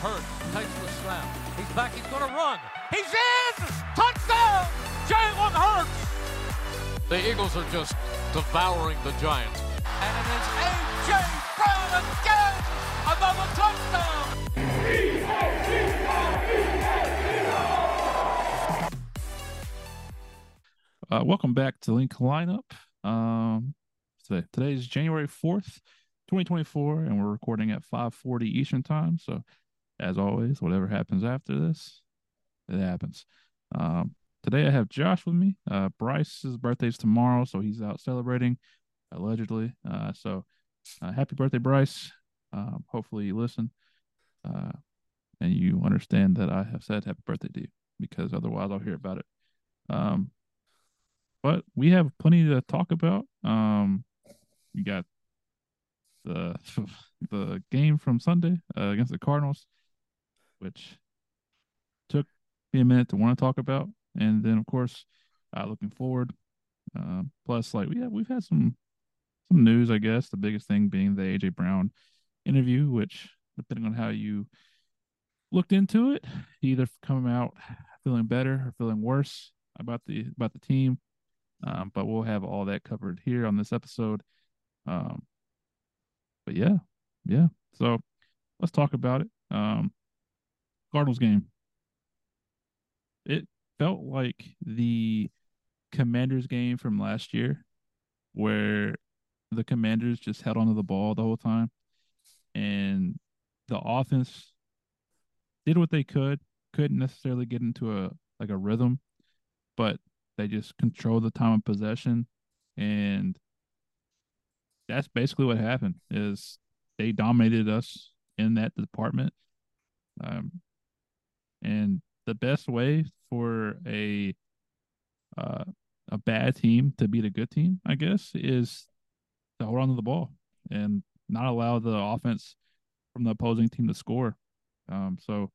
Hurts takes the snap. He's back. He's going to run. He's in! Touchdown! Jalen Hurts! The Eagles are just devouring the Giants. And it is A.J. Brown again! Another touchdown! Uh, welcome back to Linc Lineup. Um, today today is January fourth, twenty twenty four, and we're recording at five forty Eastern time. So, as always, whatever happens after this, it happens. Um, today I have Josh with me. Uh, Bryce's birthday's tomorrow, so he's out celebrating, allegedly. Uh, so, uh, happy birthday, Bryce. Um, hopefully you listen, uh, and you understand that I have said happy birthday to you, because otherwise I'll hear about it. Um, but we have plenty to talk about. Um, you got the the game from Sunday uh, against the Cardinals, which took me a minute to want to talk about, and then of course, uh, looking forward. Uh, plus, like have, we've had some some news, I guess. The biggest thing being the AJ Brown interview, which depending on how you looked into it, either coming out feeling better or feeling worse about the about the team. Um, but we'll have all that covered here on this episode. Um, but yeah, yeah. So let's talk about it. Um, Cardinals game. It felt like the Commanders game from last year, where the Commanders just held onto the ball the whole time, and the offense did what they could. Couldn't necessarily get into a like a rhythm, but they just control the time of possession, and that's basically what happened. Is they dominated us in that department, um, and the best way for a uh, a bad team to beat a good team, I guess, is to hold on to the ball and not allow the offense from the opposing team to score. Um, so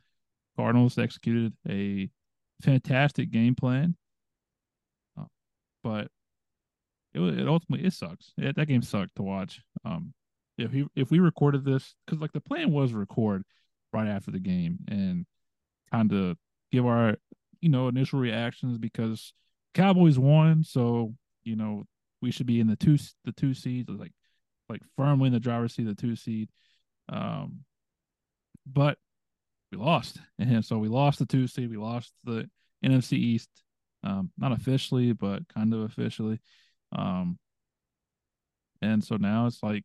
Cardinals executed a fantastic game plan but it it ultimately it sucks. It, that game sucked to watch. Um, if he if we recorded this because like the plan was record right after the game and kind of give our you know initial reactions because Cowboys won, so you know we should be in the two the two seeds like like firmly in the driver's seat, the two seed. Um, but we lost, and so we lost the two seed. We lost the NFC East um, not officially, but kind of officially. Um, and so now it's like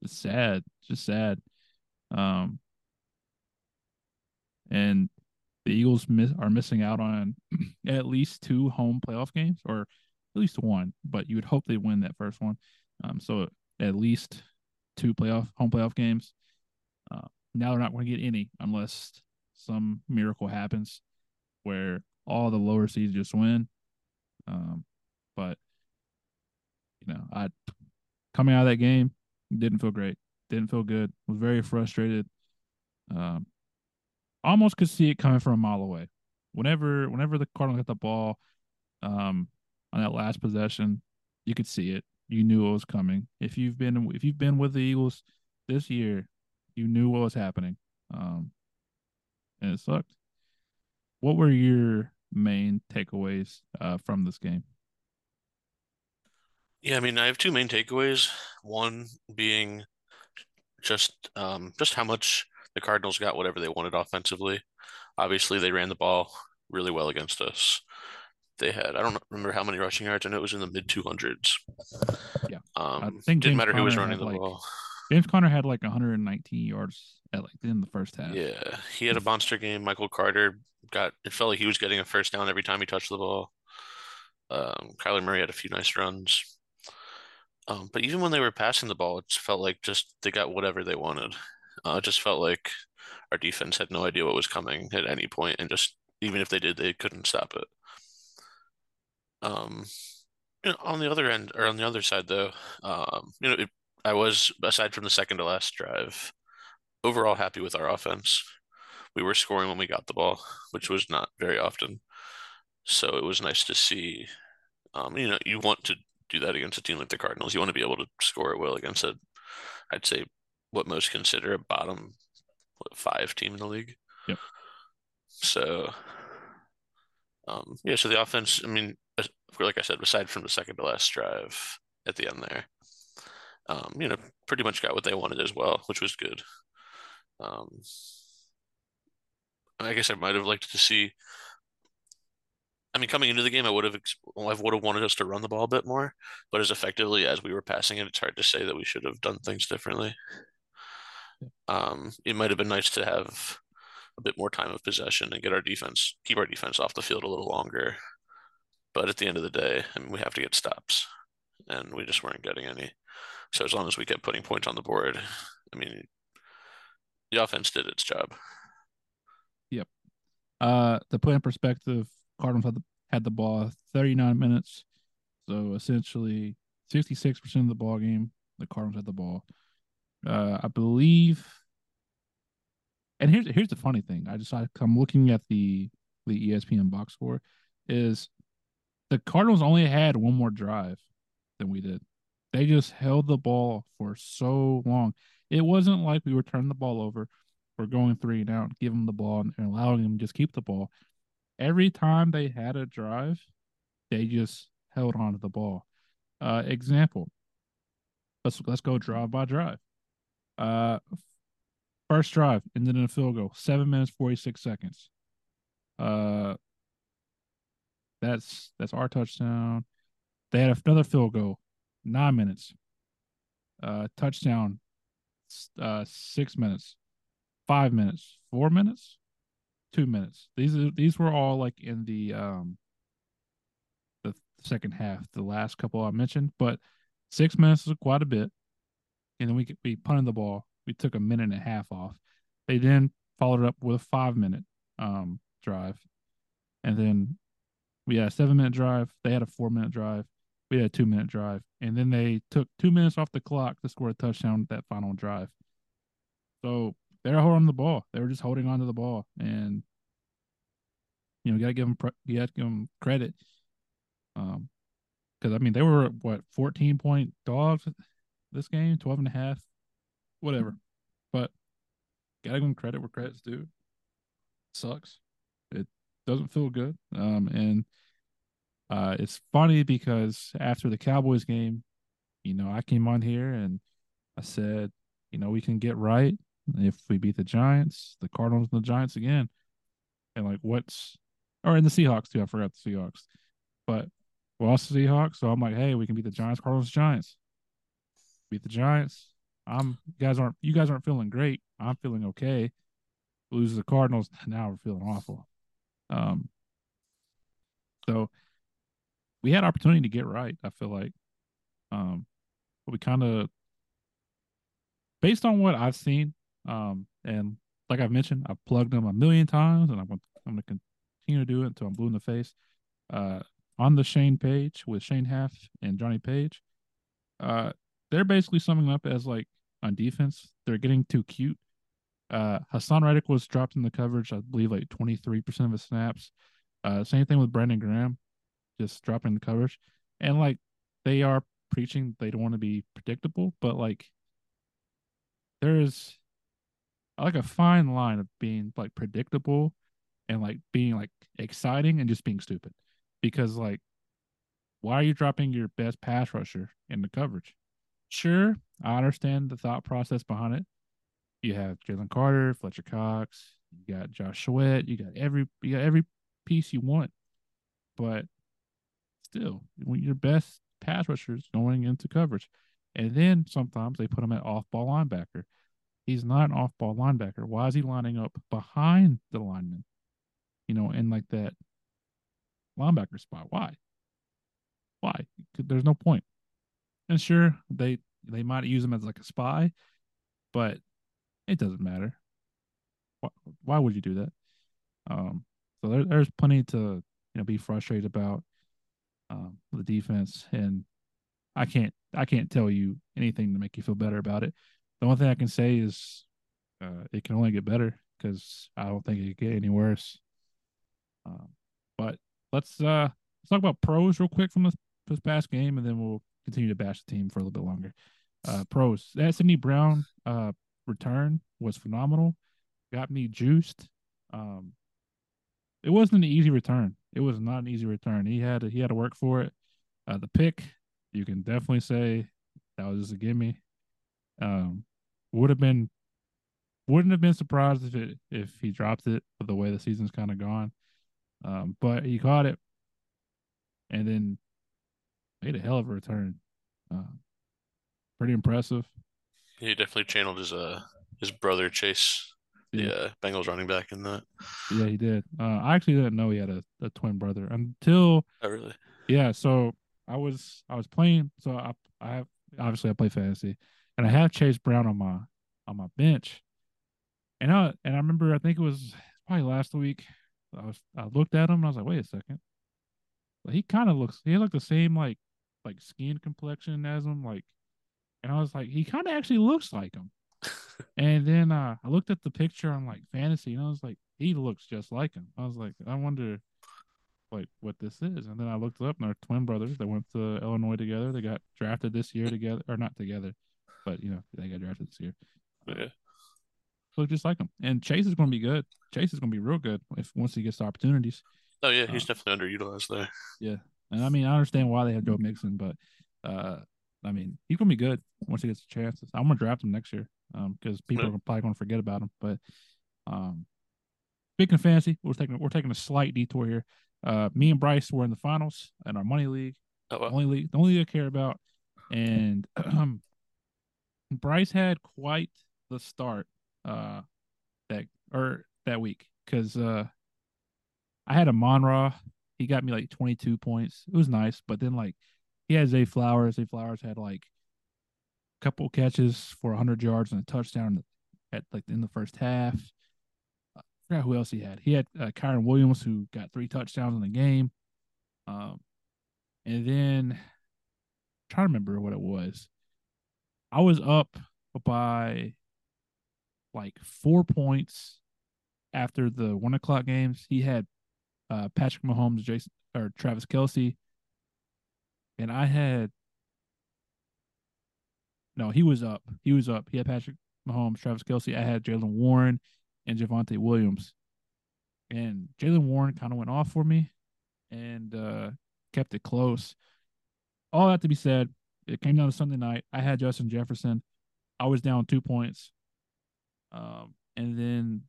it's sad, just sad. Um, and the Eagles miss, are missing out on at least two home playoff games, or at least one. But you would hope they win that first one. Um, so at least two playoff home playoff games. Uh, now they're not going to get any unless some miracle happens where all the lower seeds just win. Um, but you know, I coming out of that game didn't feel great. Didn't feel good. Was very frustrated. Um, almost could see it coming from a mile away. Whenever, whenever the Cardinals got the ball, um, on that last possession, you could see it. You knew it was coming. If you've been, if you've been with the Eagles this year, you knew what was happening. Um, and it sucked. What were your main takeaways uh, from this game? Yeah, I mean, I have two main takeaways. One being just um, just how much the Cardinals got whatever they wanted offensively. Obviously, they ran the ball really well against us. They had I don't remember how many rushing yards. I know it was in the mid two hundreds. Yeah, um, I think didn't James matter who was running the like, ball. James Conner had like 119 yards at like in the first half. Yeah, he had a monster game. Michael Carter got it felt like he was getting a first down every time he touched the ball. Um, Kyler Murray had a few nice runs. Um, but even when they were passing the ball, it felt like just they got whatever they wanted. Uh, it just felt like our defense had no idea what was coming at any point, and just even if they did, they couldn't stop it. Um, you know, on the other end or on the other side, though, um, you know, it, I was aside from the second to last drive, overall happy with our offense. We were scoring when we got the ball, which was not very often. So it was nice to see. Um, you know, you want to do that against a team like the Cardinals. You want to be able to score at will against a, I'd say, what most consider a bottom what, five team in the league. Yep. So, um, yeah. So the offense. I mean, like I said, aside from the second to last drive at the end there, um, you know, pretty much got what they wanted as well, which was good. Um, I guess I might have liked to see. I mean, coming into the game, I would have I would have wanted us to run the ball a bit more, but as effectively as we were passing it, it's hard to say that we should have done things differently. Um, it might have been nice to have a bit more time of possession and get our defense, keep our defense off the field a little longer. But at the end of the day, I mean, we have to get stops, and we just weren't getting any. So as long as we kept putting points on the board, I mean, the offense did its job. Yep. Uh, to put in perspective, Cardinals had the, had the ball 39 minutes, so essentially 66 percent of the ball game. The Cardinals had the ball. Uh, I believe. And here's here's the funny thing. I just I'm looking at the the ESPN box score is the Cardinals only had one more drive than we did. They just held the ball for so long. It wasn't like we were turning the ball over or going three and out, giving them the ball and allowing them to just keep the ball. Every time they had a drive, they just held on to the ball. Uh, example. Let's let's go drive by drive. Uh, first drive ended in a field goal, seven minutes forty six seconds. Uh, that's that's our touchdown. They had another field goal, nine minutes. Uh, touchdown, uh, six minutes, five minutes, four minutes, two minutes. These are these were all like in the um the second half, the last couple I mentioned, but six minutes is quite a bit. And then we we punted the ball. We took a minute and a half off. They then followed up with a five minute um drive, and then we had a seven minute drive. They had a four minute drive. We had a two minute drive, and then they took two minutes off the clock to score a touchdown that final drive. So they're holding the ball. They were just holding on to the ball, and you know, you gotta give them you got to give them credit. Um, because I mean, they were what fourteen point dogs this game, 12 and a half, whatever. But gotta give them credit where credit's due. Sucks. It doesn't feel good. Um, and uh, it's funny because after the Cowboys game, you know, I came on here and I said, you know, we can get right if we beat the Giants, the Cardinals, and the Giants again. And like, what's, or in the Seahawks too. I forgot the Seahawks, but we lost the Seahawks. So I'm like, hey, we can beat the Giants, Cardinals, Giants. Beat the Giants. I'm you guys aren't you guys aren't feeling great. I'm feeling okay. Lose the Cardinals. Now we're feeling awful. Um. So we had opportunity to get right. I feel like, um, but we kind of, based on what I've seen, um, and like I've mentioned, I've plugged them a million times, and I'm gonna, I'm gonna continue to do it until I'm blue in the face. Uh, on the Shane page with Shane Half and Johnny Page, uh, they're basically summing up as like on defense, they're getting too cute. Uh, Haason Reddick was dropped in the coverage, I believe, like 23% of his snaps. Uh, same thing with Brandon Graham just dropping the coverage. And like they are preaching they don't want to be predictable, but like there is like a fine line of being like predictable and like being like exciting and just being stupid. Because like why are you dropping your best pass rusher in the coverage? Sure, I understand the thought process behind it. You have Jalen Carter, Fletcher Cox, you got Josh Sweat, you got every you got every piece you want. But still your best pass rushers going into coverage. And then sometimes they put him at off ball linebacker. He's not an off ball linebacker. Why is he lining up behind the lineman? You know, in like that linebacker spot. Why? Why? There's no point. And sure, they they might use him as like a spy, but it doesn't matter. Why, why would you do that? Um, so there, there's plenty to you know be frustrated about um, the defense, and I can't I can't tell you anything to make you feel better about it. The only thing I can say is uh, it can only get better because I don't think it can get any worse. Um, but let's uh let's talk about pros real quick from this, this past game, and then we'll continue to bash the team for a little bit longer. Uh, pros that Sidney Brown uh return was phenomenal. got me juiced. Um, it wasn't an easy return. It was not an easy return. He had to, he had to work for it. Uh, the pick, you can definitely say that was just a gimme. Um, would have been wouldn't have been surprised if it if he dropped it the way the season's kind of gone. Um, but he caught it and then made a hell of a return. Uh, pretty impressive. He definitely channeled his uh his brother Chase, the Yeah. uh, Bengals running back in that. Yeah, he did. Uh, I actually didn't know he had a, a twin brother until Oh, really? yeah. So I was I was playing. So I I have obviously I play fantasy, and I have Chase Brown on my on my bench, and I and I remember I think it was probably last week. I was I looked at him and I was like, wait a second, he kind of looks he looked the same like like skin complexion as him like, and I was like he kind of actually looks like him. And then uh, I looked at the picture on like fantasy, and I was like, he looks just like him. I was like, I wonder, like, what this is. And then I looked it up, and they're twin brothers. They went to Illinois together. They got drafted this year together, or not together, but you know, they got drafted this year. Yeah. Look just like him. And Chase is going to be good. Chase is going to be real good if once he gets the opportunities. Oh yeah, he's Uh, definitely underutilized there. Yeah. And I mean, I understand why they have Joe Mixon, but uh, I mean, he's to be good once he gets the chances. I'm going to draft him next year because people Yeah. are probably to forget about him. But um, speaking of fantasy, we're taking we're taking a slight detour here. Uh, me and Bryce were in the finals in our money league, Oh well. only league, the only league I care about. And Bryce had quite the start uh, that or that week because uh, I had a Monra. He got me like 22 points. It was nice, but then like he had Zay Flowers. Zay Flowers had like a couple catches for 100 yards and a touchdown at like in the first half. I forgot who else he had. He had uh, Kyren Williams who got three touchdowns in the game. Um, and then I'm trying to remember what it was. I was up by like four points after the one o'clock games. He had uh, Patrick Mahomes, Jason or Travis Kelce, and I had no. He was up. He was up. He had Patrick Mahomes, Travis Kelce. I had Jaylen Warren and Javonte Williams, and Jaylen Warren kind of went off for me, and uh, kept it close. All that to be said, it came down to Sunday night. I had Justin Jefferson. I was down two points. Um, and then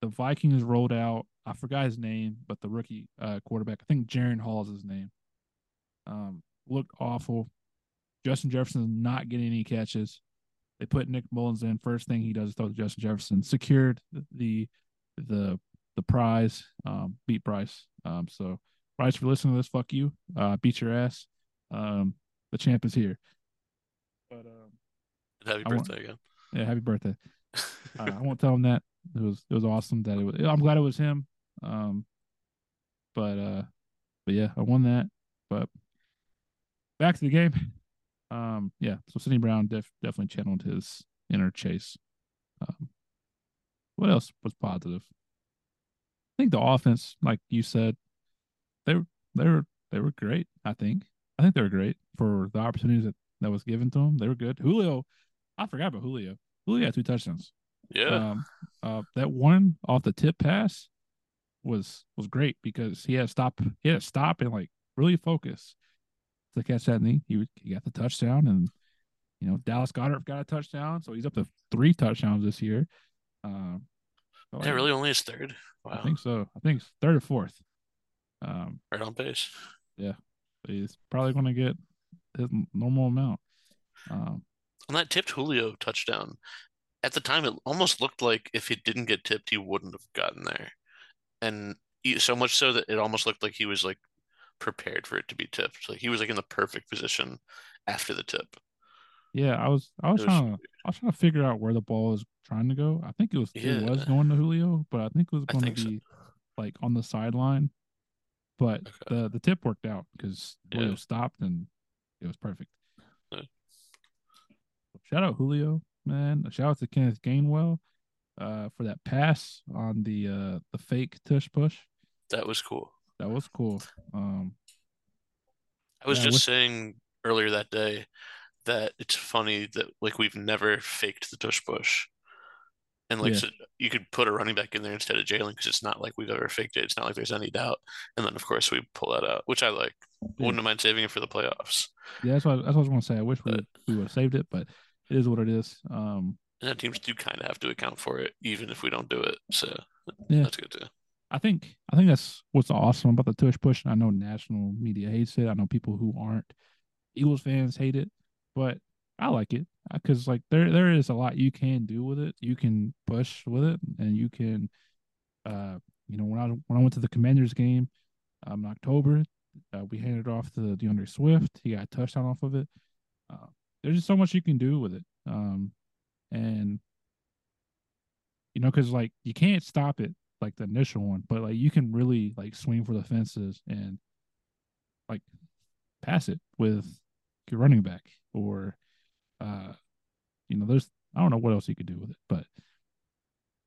the Vikings rolled out. I forgot his name, but the rookie uh, quarterback, I think Jaren Hall is his name. Um, looked awful. Justin Jefferson is not getting any catches. They put Nick Mullens in. First thing he does is throw to Justin Jefferson. Secured the the the prize. Um, beat Bryce. Um, so Bryce, for listening to this, fuck you. Uh, beat your ass. Um, the champ is here. But um, Happy I birthday again. yeah, happy birthday. Uh, I won't tell him that. It was it was awesome that it was. I'm glad it was him. Um, but uh, but yeah, I won that. But back to the game. Um, yeah. So Sidney Brown def- definitely channeled his inner chase. Um, what else was positive? I think the offense, like you said, they were they were they were great. I think I think they were great for the opportunities that that was given to them. They were good. Julio, I forgot about Julio. Julio had two touchdowns. yeah. Um, uh, that one off the tip pass was was great because he had to stop. He had to stop and like really focus to catch that. And he he, got the touchdown, and you know Dallas Goedert got a touchdown, so he's up to three touchdowns this year. Um, so, yeah, really only his third. I think so. I think third or fourth. Um, Right on pace. Yeah, he's probably going to get his normal amount. Um, On that tipped Julio touchdown, at the time it almost looked like if he didn't get tipped, he wouldn't have gotten there. And he, so much so that it almost looked like he was like prepared for it to be tipped. Like he was like in the perfect position after the tip. yeah, I was I was was trying to I was trying to figure out where the ball was trying to go. I think it was it was going to Julio, but I think it was going to think so. be like on the sideline. But Okay. the the tip worked out because Julio Yeah. stopped and it was perfect. Yeah. Shout out Julio, man. Shout out to Kenneth Gainwell uh, for that pass on the uh, the fake tush push. That was cool. That was cool. Um, I was Yeah, just saying earlier that day that it's funny that like we've never faked the tush push. And like yeah. so you could put a running back in there instead of Jalen because it's not like we've ever faked it. It's not like there's any doubt. And then of course we pull that out, which I like. Yeah. Wouldn't mind saving it for the playoffs. Yeah, that's what that's what I was going to say. I wish we we would have saved it, but it is what it is. Um, and teams do kind of have to account for it, even if we don't do it. So yeah, that's good too. I think I think that's what's awesome about the tush push. And I know national media hates it. I know people who aren't Eagles fans hate it, but I like it because like there there is a lot you can do with it. You can push with it, and you can, uh, you know, when I when I went to the Commanders game, um, in October, uh, we handed off to D'Andre Swift. He got a touchdown off of it. Uh, there's just so much you can do with it, um, and you know, because like you can't stop it like the initial one, but like you can really like swing for the fences and like pass it with your running back or uh you know there's I don't know what else you could do with it, but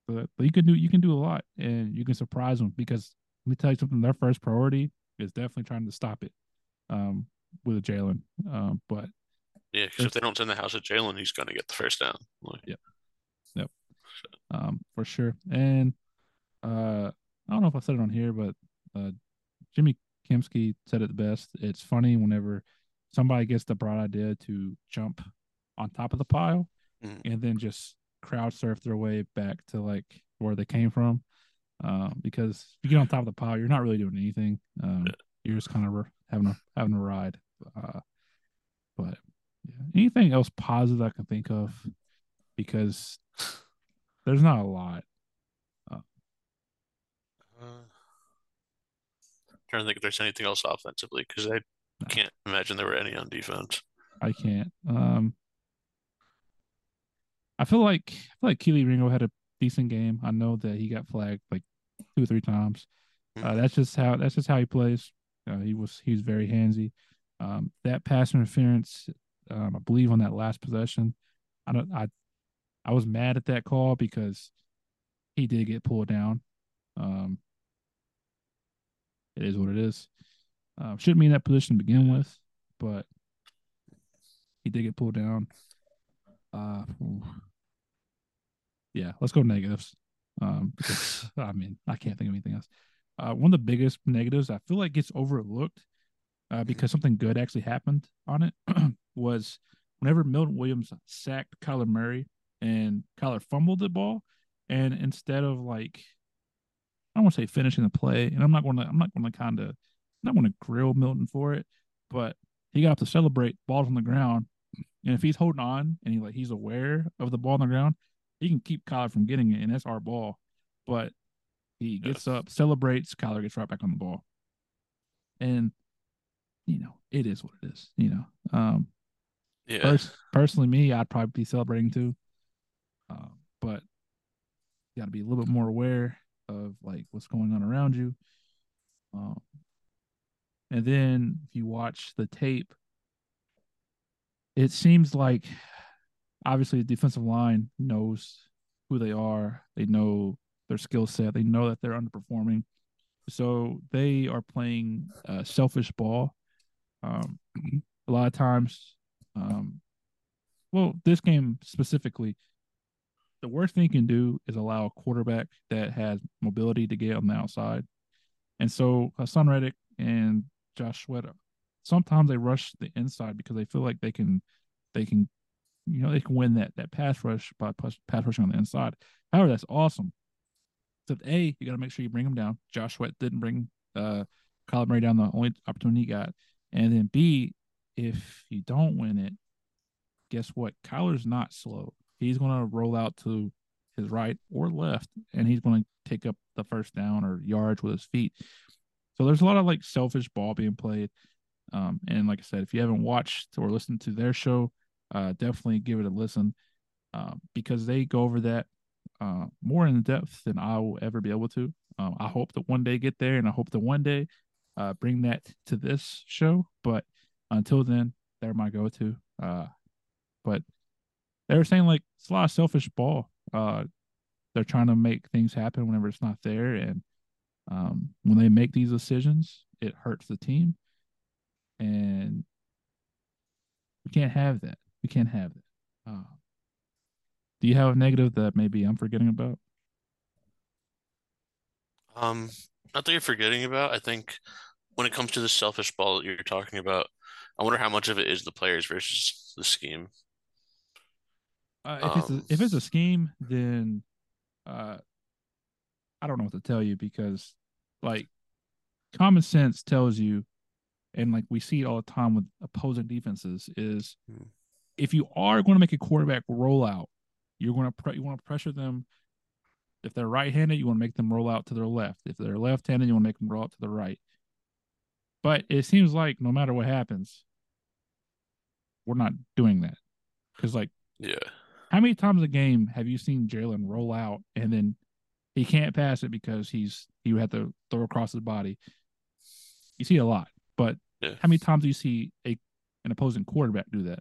but, but you can do you can do a lot and you can surprise them because let me tell you something. Their first priority is definitely trying to stop it um, with a Jalen. Um, but yeah, because if they don't send the house at Jalen, he's going to get the first down. Like, yep, yep, um, for sure. And uh, I don't know if I said it on here, but uh, Jimmy Kempski said it the best. It's funny whenever somebody gets the bright idea to jump on top of the pile mm. and then just crowd surf their way back to like where they came from. Um, because if you get on top of the pile, you're not really doing anything. Um, yeah. You're just kind of having a having a ride. Uh, but yeah. anything else positive I can think of, because there's not a lot. Uh, uh, trying to think if there's anything else offensively because I no. can't imagine there were any on defense. I can't. Um, I feel like I feel like Kelee Ringo had a decent game. I know that he got flagged like two or three times. Uh, mm-hmm. that's just how that's just how he plays. Uh, he was he was very handsy. Um, that pass interference, um, I believe on that last possession, I don't I I was mad at that call because he did get pulled down. Um, it is what it is. Uh, shouldn't be in that position to begin with, but he did get pulled down. Uh, yeah, let's go negatives. Um, because I mean, I can't think of anything else. Uh, one of the biggest negatives I feel like gets overlooked uh, because something good actually happened on it was whenever Milton Williams sacked Kyler Murray and Kyler fumbled the ball, and instead of like, I don't want to say finishing the play, and I'm not going to, I'm not going to kind of, not going to grill Milton for it, but he got up to celebrate balls on the ground, and if he's holding on and he like he's aware of the ball on the ground, he can keep Kyler from getting it, and that's our ball. But he gets up, celebrates, Kyler gets right back on the ball. And you know, it is what it is, you know. Um yeah. Pers- personally, me, I'd probably be celebrating too. Uh, but you got to be a little bit more aware of like what's going on around you. Um, and then if you watch the tape, it seems like obviously the defensive line knows who they are. They know their skill set. They know that they're underperforming. So they are playing uh, selfish ball. Um, a lot of times, um, well, this game specifically, the worst thing you can do is allow a quarterback that has mobility to get on the outside. And so Haason Reddick and Josh Sweat, sometimes they rush the inside because they feel like they can they can you know, they can win that that pass rush by pass rushing on the inside. However, that's awesome. Except A, you got to make sure you bring them down. Josh Sweat didn't bring uh Kyler Murray down the only opportunity he got. And then B, if you don't win it, guess what? Kyler's not slow. He's gonna roll out to his right or left, and he's gonna take up the first down or yards with his feet. So there's a lot of like selfish ball being played. Um, and like I said, if you haven't watched or listened to their show, uh, definitely give it a listen uh, because they go over that uh, more in depth than I will ever be able to. Um, I hope to one day get there, and I hope to one day uh, bring that to this show. But until then, they're my go-to. Uh, but they were saying like it's a lot of selfish ball. Uh, they're trying to make things happen whenever it's not there, and um, when they make these decisions, it hurts the team, and we can't have that. We can't have that. Uh, Do you have a negative that maybe I'm forgetting about? Um, that you're forgetting about. I think when it comes to the selfish ball that you're talking about, I wonder how much of it is the players versus the scheme. Uh, if it's a, Um, if it's a scheme, then uh, I don't know what to tell you because like common sense tells you, and like we see it all the time with opposing defenses, is Hmm. if you are going to make a quarterback roll out, you're going to pre- you want to pressure them. If they're right-handed, you want to make them roll out to their left. If they're left-handed, you want to make them roll out to the right. But it seems like no matter what happens, we're not doing that because like yeah, how many times a game have you seen Jalen roll out and then he can't pass it because he's he would have to throw across his body? You see a lot, but Yeah. how many times do you see a an opposing quarterback do that?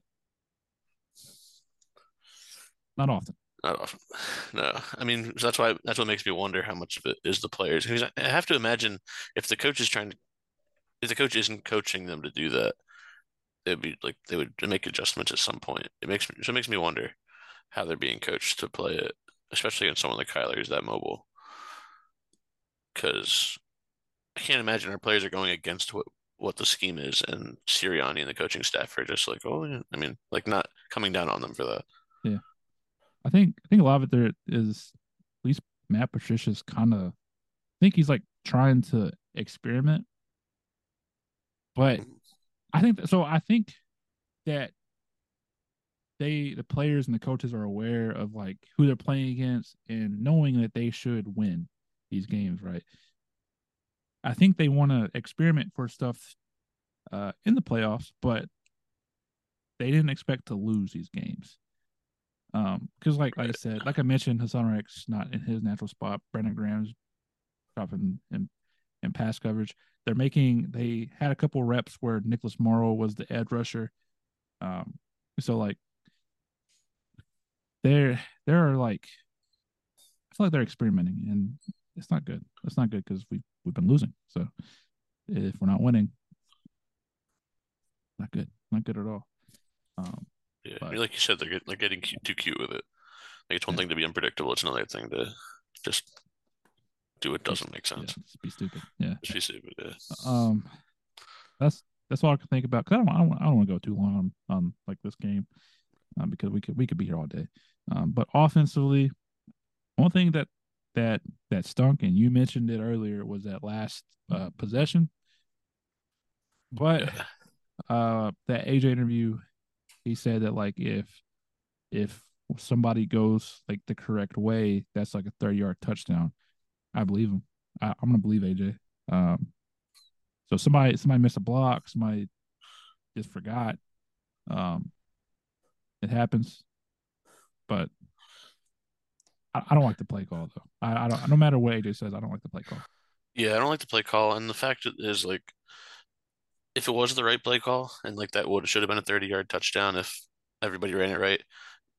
Not often. not often. No, I mean that's why that's what makes me wonder how much of it is the players. I have to imagine if the coach is trying to, if the coach isn't coaching them to do that, it'd be like they would make adjustments at some point. It makes me so it makes me wonder how they're being coached to play it, especially against someone like Kyler who's that mobile. Because I can't imagine our players are going against what what the scheme is, and Sirianni and the coaching staff are just like, oh, yeah. I mean, like not coming down on them for that. Yeah, I think I think a lot of it there is at least Matt Patricia's kind of I think he's like trying to experiment. But I think that, so I think that they the players and the coaches are aware of like who they're playing against and knowing that they should win these games, right? I think they want to experiment for stuff uh in the playoffs, but they didn't expect to lose these games. Um, because like like I said, like I mentioned, Haason Reddick's not in his natural spot. Brandon Graham's dropping in in pass coverage. They're making they had a couple reps where Nicholas Morrow was the edge rusher. Um, so like they're they're like I feel like they're experimenting and it's not good. It's not good because we we've been losing. So if we're not winning, not good. Not good at all. Um, Yeah, But- like you said, they're get, they're getting cute, too cute with it. Like it's one Yeah. thing to be unpredictable; it's another thing to just do it doesn't make yeah, sense. just be stupid. Yeah. Just be stupid. Yeah. Um, that's that's all I can think about. Cause I don't I don't, I don't want to go too long on on like this game, um, because we could we could be here all day. Um, but offensively, one thing that that that stunk, and you mentioned it earlier, was that last uh, possession. But Yeah. uh, that AJ interview, he said that like if if somebody goes like the correct way, that's like a thirty yard touchdown. I believe him. I, I'm gonna believe AJ. Um, so somebody somebody missed a block, somebody just forgot. Um, it happens, but I, I don't like the play call though. I, I don't. No matter what AJ says, I don't like the play call. Yeah, I don't like the play call, and the fact is like, if it was the right play call, and like that would should have been a 30 yard touchdown if everybody ran it right.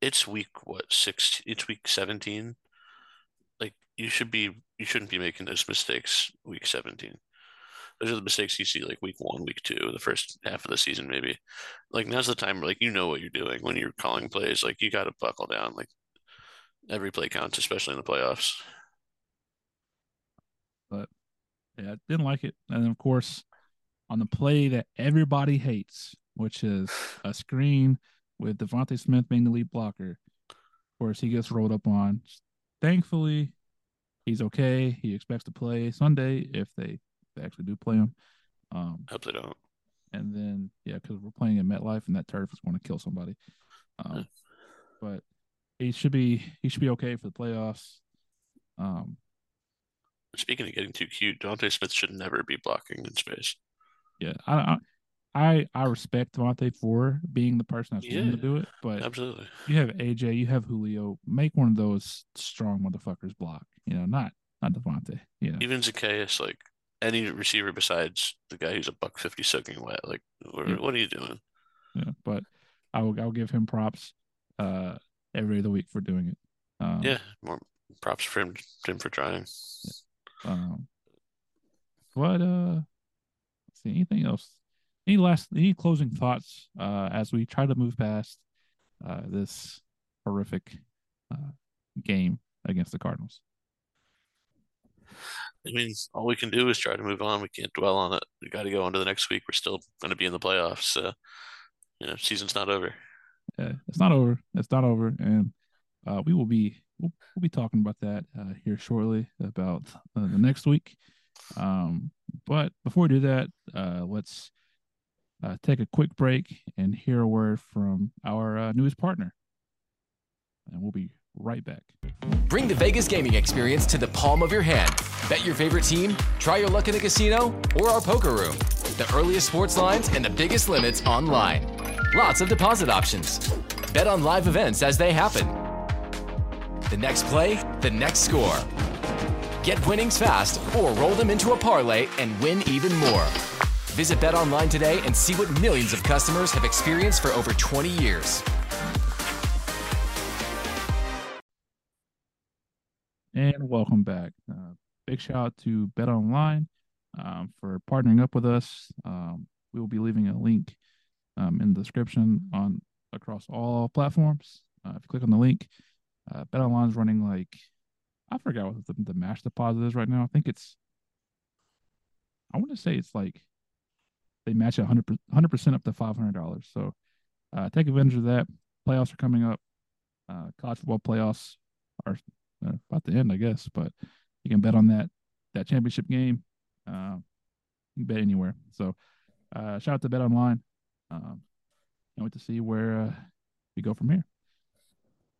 It's week what six? It's week 17. You should be, you shouldn't be making those mistakes week 17. Those are the mistakes you see like week one, week two, the first half of the season, maybe. Like now's the time where like you know what you're doing when you're calling plays. Like you got to buckle down. Like every play counts, especially in the playoffs. But yeah, didn't like it. And of course, on the play that everybody hates, which is a screen with DeVonta Smith being the lead blocker. Of course, he gets rolled up on. Thankfully, he's okay. He expects to play Sunday if they, they actually do play him. Um, hope they don't. and then yeah, because we're playing in MetLife and that turf is going to kill somebody. Um, but he should be he should be okay for the playoffs. Um, Speaking of getting too cute, DeVonta Smith should never be blocking in space. yeah, I I I I respect DeVonta for being the person that's willing to do it, but Absolutely. you have AJ, you have Julio, make one of those strong motherfuckers block. You know, not not DeVonta. You know, Even Zacchaeus, like any receiver besides the guy who's a buck fifty soaking wet, like what, Yeah. what are you doing? yeah, but I will I'll give him props uh every other week for doing it. Um, Yeah, more props for him, him for trying. Um, but uh, let's see anything else? Any last any closing thoughts uh as we try to move past uh this horrific uh, game against the Cardinals. I mean, all we can do is try to move on. We can't dwell on it. We got to go on to the next week. We're still going to be in the playoffs. So, you know, season's not over. Yeah, it's not over. It's not over, and uh, we will be we'll, we'll be talking about that uh, here shortly about uh, the next week. Um, but before we do that, uh, let's uh, take a quick break and hear a word from our uh, newest partner, and we'll be right back. Bring the Vegas gaming experience to the palm of your hand. Bet your favorite team, try your luck in the casino, or our poker room. The earliest sports lines and the biggest limits online. Lots of deposit options. Bet on live events as they happen. The next play, the next score. Get winnings fast or roll them into a parlay and win even more. Visit Bet Online today and see what millions of customers have experienced for over 20 years. And welcome back. Uh, big shout out to Bet Online um, for partnering up with us. Um, we will be leaving a link um, in the description on across all platforms. Uh, if you click on the link, uh, Bet Online is running like I forgot what the, the match deposit is right now. I think it's I want to say it's like they match it 100 percent up to five hundred dollars. So uh, take advantage of that. Playoffs are coming up. Uh, college football playoffs are uh, about to end, I guess. But you can bet on that that championship game. Uh, you can bet anywhere. So uh, shout out to Bet Online. Um, can't wait to see where uh, we go from here.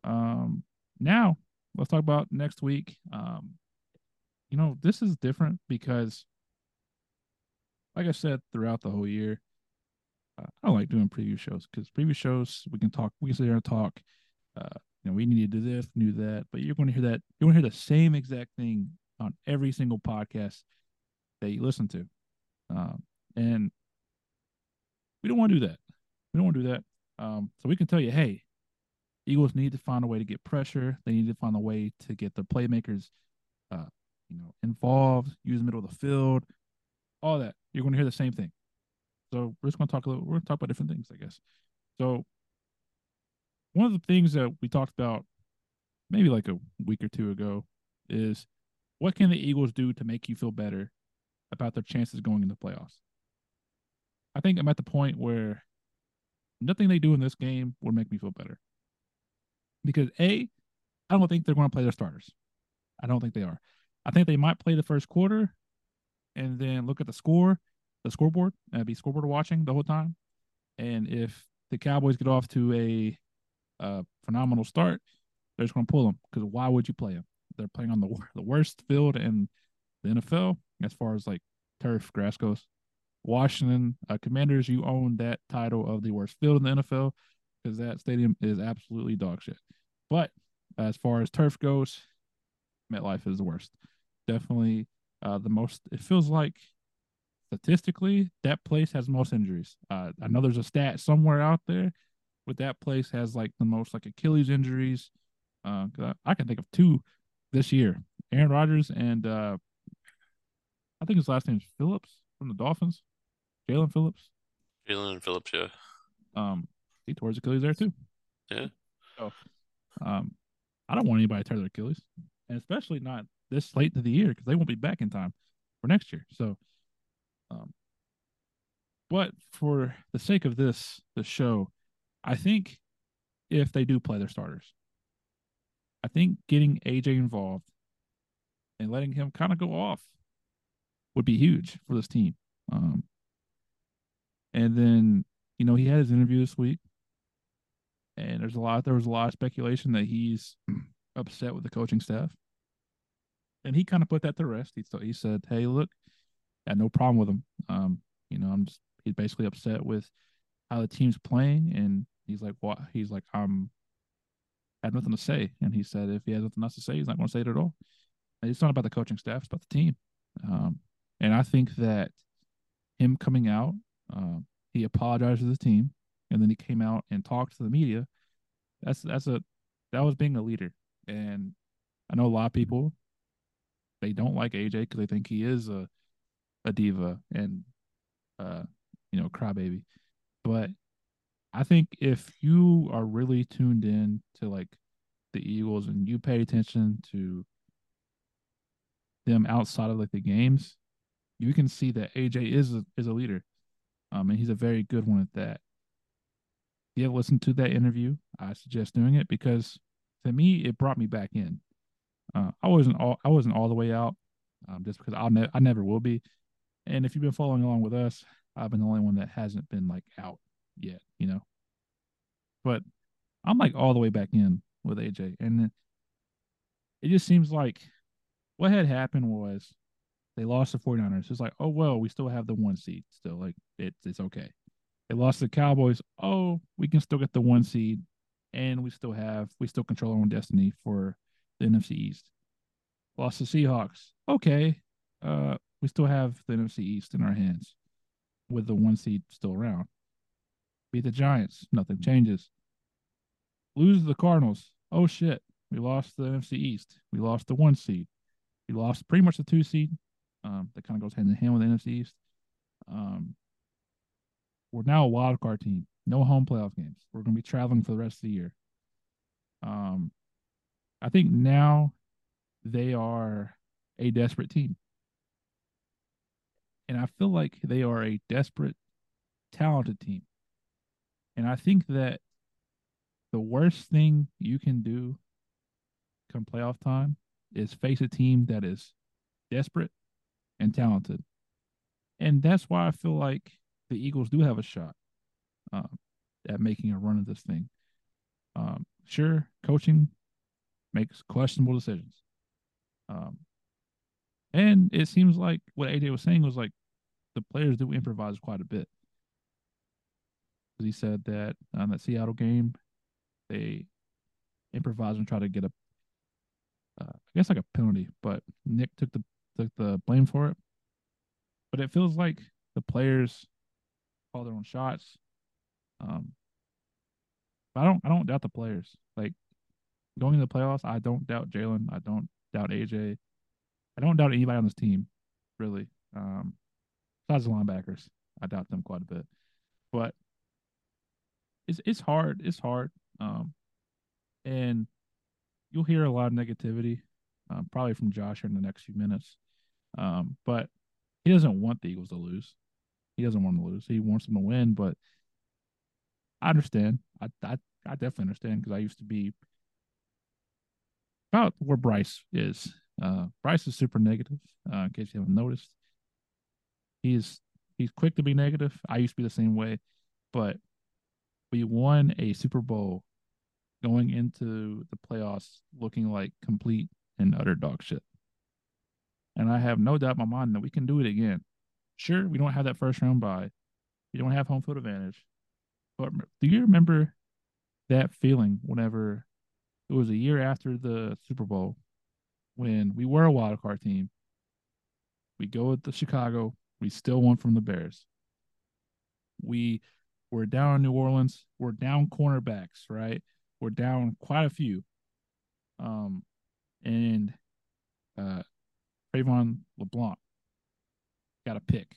Um, now let's talk about next week. Um, you know, this is different because, like I said throughout the whole year, uh, I don't like doing preview shows because preview shows we can talk, we can sit here and talk. Uh, you know, we need to do this, do that, but you're going to hear that you're going to hear the same exact thing on every single podcast that you listen to, um, and we don't want to do that. We don't want to do that. Um, so we can tell you, hey, Eagles need to find a way to get pressure. They need to find a way to get the playmakers, uh, you know, involved. Use the middle of the field, all that. You're going to hear the same thing. So we're just going to talk a little. We're going to talk about different things, I guess. So one of the things that we talked about maybe like a week or two ago is what can the Eagles do to make you feel better about their chances going into the playoffs? I think I'm at the point where nothing they do in this game would make me feel better. Because A, I don't think they're going to play their starters. I don't think they are. I think they might play the first quarter and then look at the score, the scoreboard, and be scoreboard watching the whole time. And if the Cowboys get off to a a phenomenal start, they're just going to pull them because why would you play them? They're playing on the the worst field in the NFL as far as like turf grass goes. Washington uh, Commanders, you own that title of the worst field in the NFL because that stadium is absolutely dog shit. But as far as turf goes, MetLife is the worst. Definitely uh, the most. It feels like statistically that place has most injuries. Uh, I know there's a stat somewhere out there but that place has like the most like Achilles injuries. Uh, I, I, can think of two this year: Aaron Rodgers and uh, I think his last name is Phillips from the Dolphins. Jaelan Phillips. Jaelan Phillips, yeah. Um, he tore his Achilles there too. Yeah. So, um, I don't want anybody to tear their Achilles, and especially not this late into the year because they won't be back in time for next year. So, um, but for the sake of this the show, I think if they do play their starters, I think getting AJ involved and letting him kind of go off would be huge for this team. Um, and then, you know, he had his interview this week, and there's a lot. There was a lot of speculation that he's upset with the coaching staff, and he kind of put that to rest. He he said, "Hey, look, I had no problem with him. Um, you know, I'm just he's basically upset with how the team's playing, and he's like, "What?" He's like, "I'm." Have nothing to say, and he said, "If he has nothing else to say, he's not going to say it at all." And it's not about the coaching staff; it's about the team. Um, and I think that him coming out, uh, he apologized to the team, and then he came out and talked to the media. That's that's a that was being a leader, and I know a lot of people they don't like AJ because they think he is a a diva and uh you know crybaby. But I think if you are really tuned in to like the Eagles and you pay attention to them outside of like the games, you can see that AJ is a, is a leader, um, and he's a very good one at that. If you have listened to that interview, I suggest doing it because to me it brought me back in. Uh, I wasn't all I wasn't all the way out, um, just because I'll ne- I never will be. And if you've been following along with us, I've been the only one that hasn't been like out yet, you know. But I'm like all the way back in with AJ, and it just seems like what had happened was they lost the 49ers. It's like, oh well, we still have the one seed still. Like it's it's okay. They lost the Cowboys. Oh, we can still get the one seed, and we still have we still control our own destiny for the NFC East. Lost the Seahawks. Okay, uh, we still have the NFC East in our hands, with the one seed still around. Beat the Giants. Nothing changes. Lose the Cardinals. Oh shit, we lost the NFC East. We lost the one seed. We lost pretty much the two seed. Um, that kind of goes hand in hand with the NFC East. Um, we're now a wild card team. No home playoff games. We're going to be traveling for the rest of the year. Um, I think now they are a desperate team. And I feel like they are a desperate, talented team. And I think that the worst thing you can do come playoff time is face a team that is desperate and talented. And that's why I feel like the Eagles do have a shot um, at making a run of this thing. Um, sure, coaching makes questionable decisions. Um, and it seems like what AJ was saying was like the players do improvise quite a bit. He said that on that Seattle game, they improvised and tried to get a uh, I guess like a penalty, but Nick took the took the blame for it. But it feels like the players call their own shots. Um, I don't I don't doubt the players. Like going into the playoffs, I don't doubt Jalen. I don't doubt AJ. I don't doubt anybody on this team, really. Um, besides the linebackers, I doubt them quite a bit. But it's it's hard. It's hard. Um, and you'll hear a lot of negativity, um, probably from Josh in the next few minutes. Um, but he doesn't want the Eagles to lose. He doesn't want them to lose. He wants them to win. But I understand. I I, I definitely understand because I used to be about where Bryce is. Uh, Bryce is super negative. Uh, in case you haven't noticed, he's he's quick to be negative. I used to be the same way, but we won a Super Bowl going into the playoffs looking like complete and utter dog shit. And I have no doubt in my mind that we can do it again. Sure, we don't have that first round bye. We don't have home field advantage. But do you remember that feeling whenever it was a year after the Super Bowl when we were a wild card team? We go at the Chicago, we still won from the Bears. We were down in New Orleans, we're down cornerbacks, right? We're down quite a few. Um, and uh, Cre'Von LeBlanc got a pick.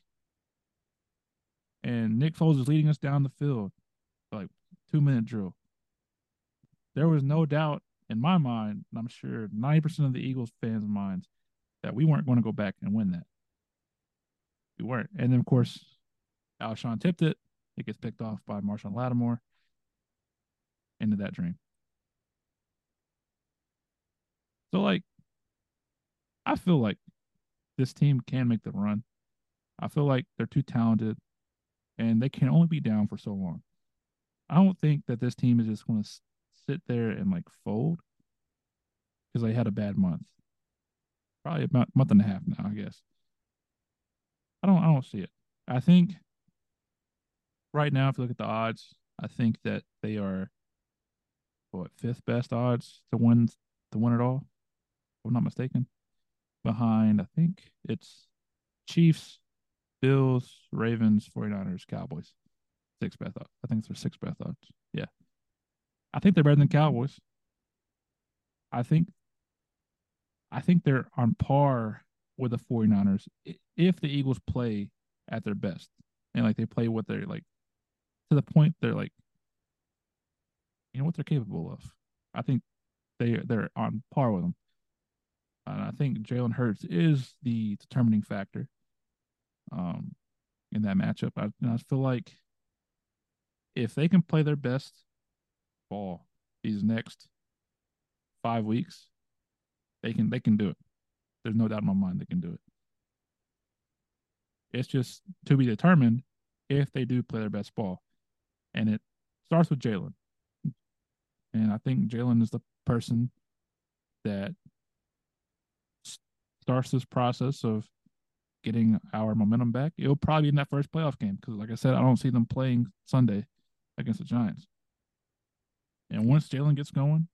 And Nick Foles is leading us down the field, like two minute drill. There was no doubt in my mind, and I'm sure 90% of the Eagles fans' minds, that we weren't going to go back and win that. We weren't. And then, of course, Alshon tipped it. It gets picked off by Marshon Lattimore into that dream. So like I feel like this team can make the run. I feel like they're too talented and they can only be down for so long. I don't think that this team is just going to sit there and like fold because I had a bad month. Probably about month and a half now, I guess. I don't I don't see it. I think right now, if you look at the odds, I think that they are what fifth best odds to win to win it all. If I'm not mistaken. Behind, I think it's Chiefs, Bills, Ravens, 49ers, Cowboys. Six best odds. I think it's their six best odds. Yeah. I think they're better than Cowboys. I think I think they're on par with the 49ers if the Eagles play at their best. And like they play what they're like to the point they're like you know what they're capable of. I think they they're on par with them. And I think Jalen Hurts is the determining factor um, in that matchup. I, I feel like if they can play their best ball these next five weeks, they can they can do it. There's no doubt in my mind they can do it. It's just to be determined if they do play their best ball, and it starts with Jalen. And I think Jalen is the person that starts this process of getting our momentum back. It'll probably be in that first playoff game because, like I said, I don't see them playing Sunday against the Giants. And once Jalen gets going,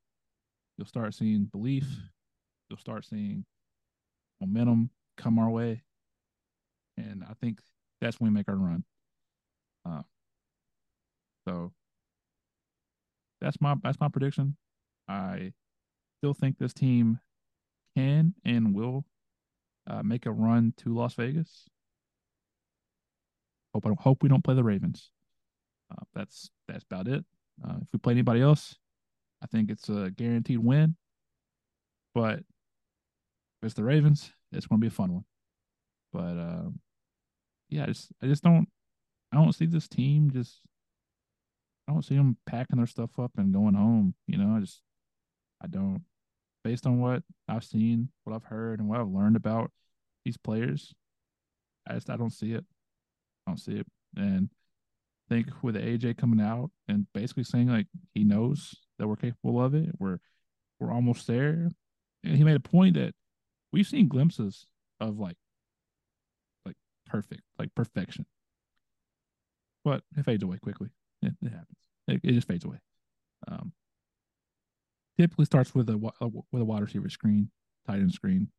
you'll start seeing belief. You'll start seeing momentum come our way. And I think that's when we make our run. Uh, so that's my that's my prediction. I still think this team can and will uh, make a run to Las Vegas. Hope I don't, hope we don't play the Ravens. Uh, that's that's about it. Uh, if we play anybody else, I think it's a guaranteed win. But if it's the Ravens, it's going to be a fun one. But uh, yeah, I just I just don't I don't see this team just I don't see them packing their stuff up and going home. You know, I just I don't. Based on what I've seen, what I've heard, and what I've learned about these players, I just I don't see it. I don't see it. And Think with AJ coming out and basically saying like he knows that we're capable of it, we're we're almost there. And he made a point that we've seen glimpses of like like perfect, like perfection. But it fades away quickly. It, it happens. It, it, just fades away. Um, typically starts with a with a wide receiver screen, tight end screen,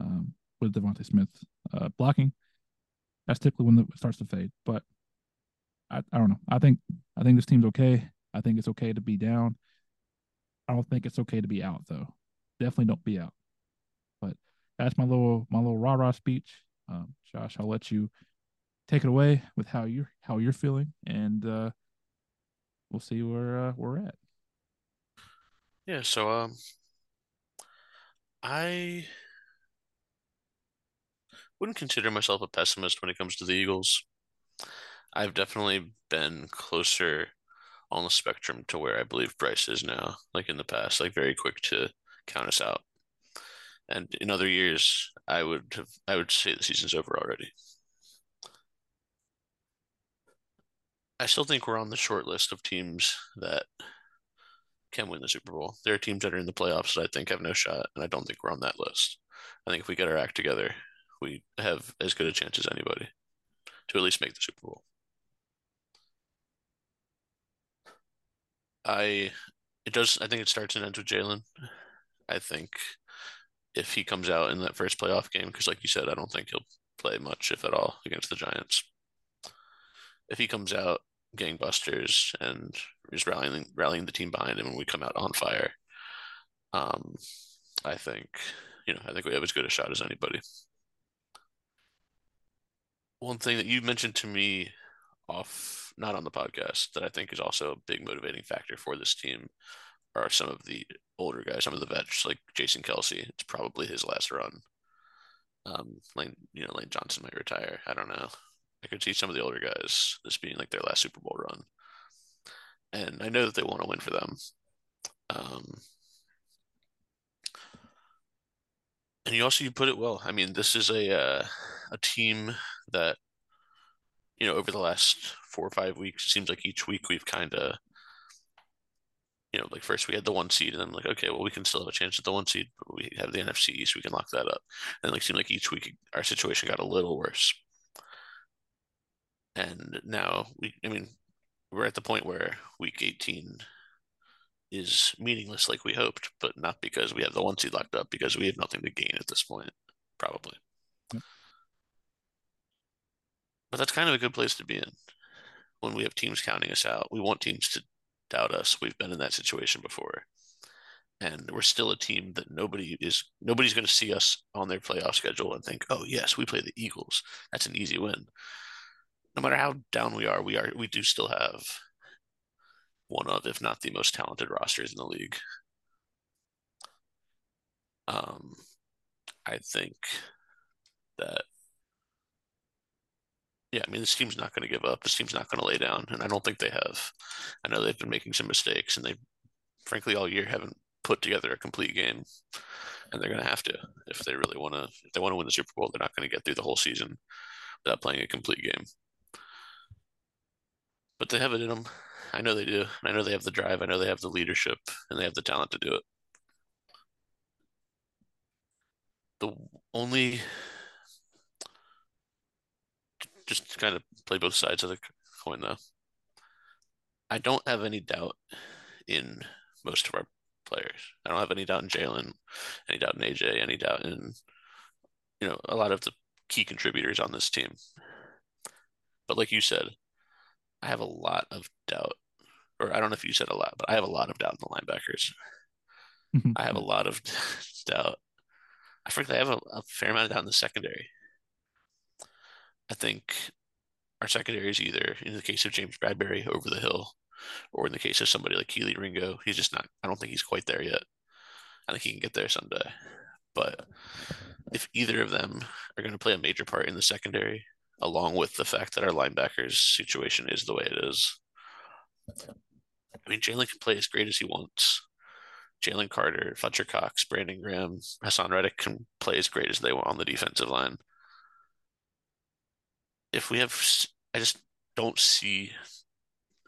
um, with DeVonta Smith uh, blocking. That's typically when it starts to fade. But I, I don't know. I think I think this team's okay. I think it's okay to be down. I don't think it's okay to be out though. Definitely don't be out. But that's my little my little rah rah speech. Um, Josh, I'll let you take it away with how you're how you're feeling, and uh, we'll see where uh, we're at. Yeah. So um, I wouldn't consider myself a pessimist when it comes to the Eagles. I've definitely been closer on the spectrum to where I believe Bryce is now, like in the past, like very quick to count us out. And in other years, I would have I would say the season's over already. I still think we're on the short list of teams that can win the Super Bowl. There are teams that are in the playoffs that I think have no shot, and I don't think we're on that list. I think if we get our act together, we have as good a chance as anybody to at least make the Super Bowl. I it does I think it starts and ends with Jalen. I think if he comes out in that first playoff game, because like you said, I don't think he'll play much, if at all, against the Giants. If he comes out gangbusters and is rallying rallying the team behind him and we come out on fire, um, I think you know I think we have as good a shot as anybody. One thing that you mentioned to me off not on the podcast that I think is also a big motivating factor for this team are some of the older guys, some of the vets like Jason Kelce. It's probably his last run. Um, Lane, you know, Lane Johnson might retire. I don't know. I could see some of the older guys this being like their last Super Bowl run, and I know that they want to win for them. Um, and you also you put it well. I mean, this is a uh, a team that you know, over the last four or five weeks, it seems like each week we've kind of, you know, like first we had the one seed, and then like, okay, well, we can still have a chance at the one seed, but we have the NFC East, we can lock that up. And like, seemed like each week our situation got a little worse. And now we, I mean, we're at the point where week 18 is meaningless like we hoped, but not because we have the one seed locked up, because we have nothing to gain at this point, probably. But that's kind of a good place to be in when we have teams counting us out. We want teams to doubt us. We've been in that situation before. And we're still a team that nobody is nobody's going to see us on their playoff schedule and think, "Oh, yes, we play the Eagles. That's an easy win." No matter how down we are, we are we do still have one of, if not the most talented rosters in the league. Um, I think that yeah, I mean this team's not going to give up. This team's not going to lay down, and I don't think they have. I know they've been making some mistakes, and they, frankly, all year haven't put together a complete game, and they're going to have to if they really want to. If they want to win the Super Bowl, they're not going to get through the whole season without playing a complete game. But they have it in them. I know they do. I know they have the drive. I know they have the leadership, and they have the talent to do it. The only just kind of play both sides of the coin though. I don't have any doubt in most of our players. I don't have any doubt in Jalen, any doubt in AJ, any doubt in you know a lot of the key contributors on this team. But like you said, I have a lot of doubt, or I don't know if you said a lot, but I have a lot of doubt in the linebackers. I have a lot of doubt. I frankly I have a, a fair amount of doubt in the secondary. I think our secondary is either, in the case of James Bradberry, over the hill, or in the case of somebody like Kelee Ringo, he's just not. I don't think he's quite there yet. I think he can get there someday. But if either of them are going to play a major part in the secondary, along with the fact that our linebackers situation is the way it is, I mean, Jalen can play as great as he wants. Jalen Carter, Fletcher Cox, Brandon Graham, Haason Reddick can play as great as they want on the defensive line if we have, I just don't see,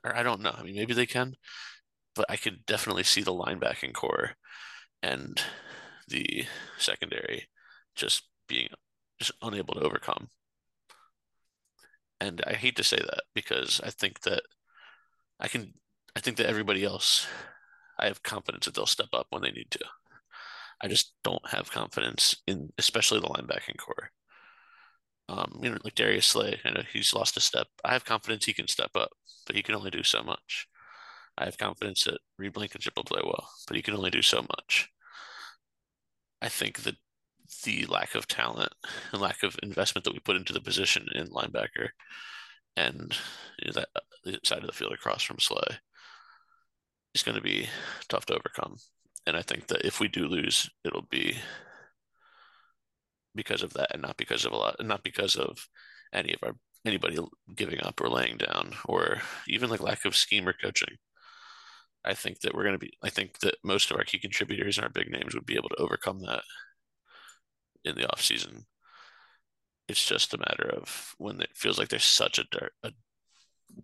or I don't know. I mean, maybe they can, but I could definitely see the linebacking core and the secondary just being just unable to overcome. And I hate to say that because I think that I can, I think that everybody else, I have confidence that they'll step up when they need to. I just don't have confidence in, especially the linebacking core. Um, you know, like Darius Slay, I know he's lost a step. I have confidence he can step up, but he can only do so much. I have confidence that Reed Blankenship will play well, but he can only do so much. I think that the lack of talent and lack of investment that we put into the position in linebacker and you know, that the side of the field across from Slay is going to be tough to overcome. And I think that if we do lose, it'll be because of that and not because of a lot not because of any of our anybody giving up or laying down or even like lack of scheme or coaching. I think that we're going to be I think that most of our key contributors and our big names would be able to overcome that in the off season. It's just a matter of when it feels like there's such a dearth, a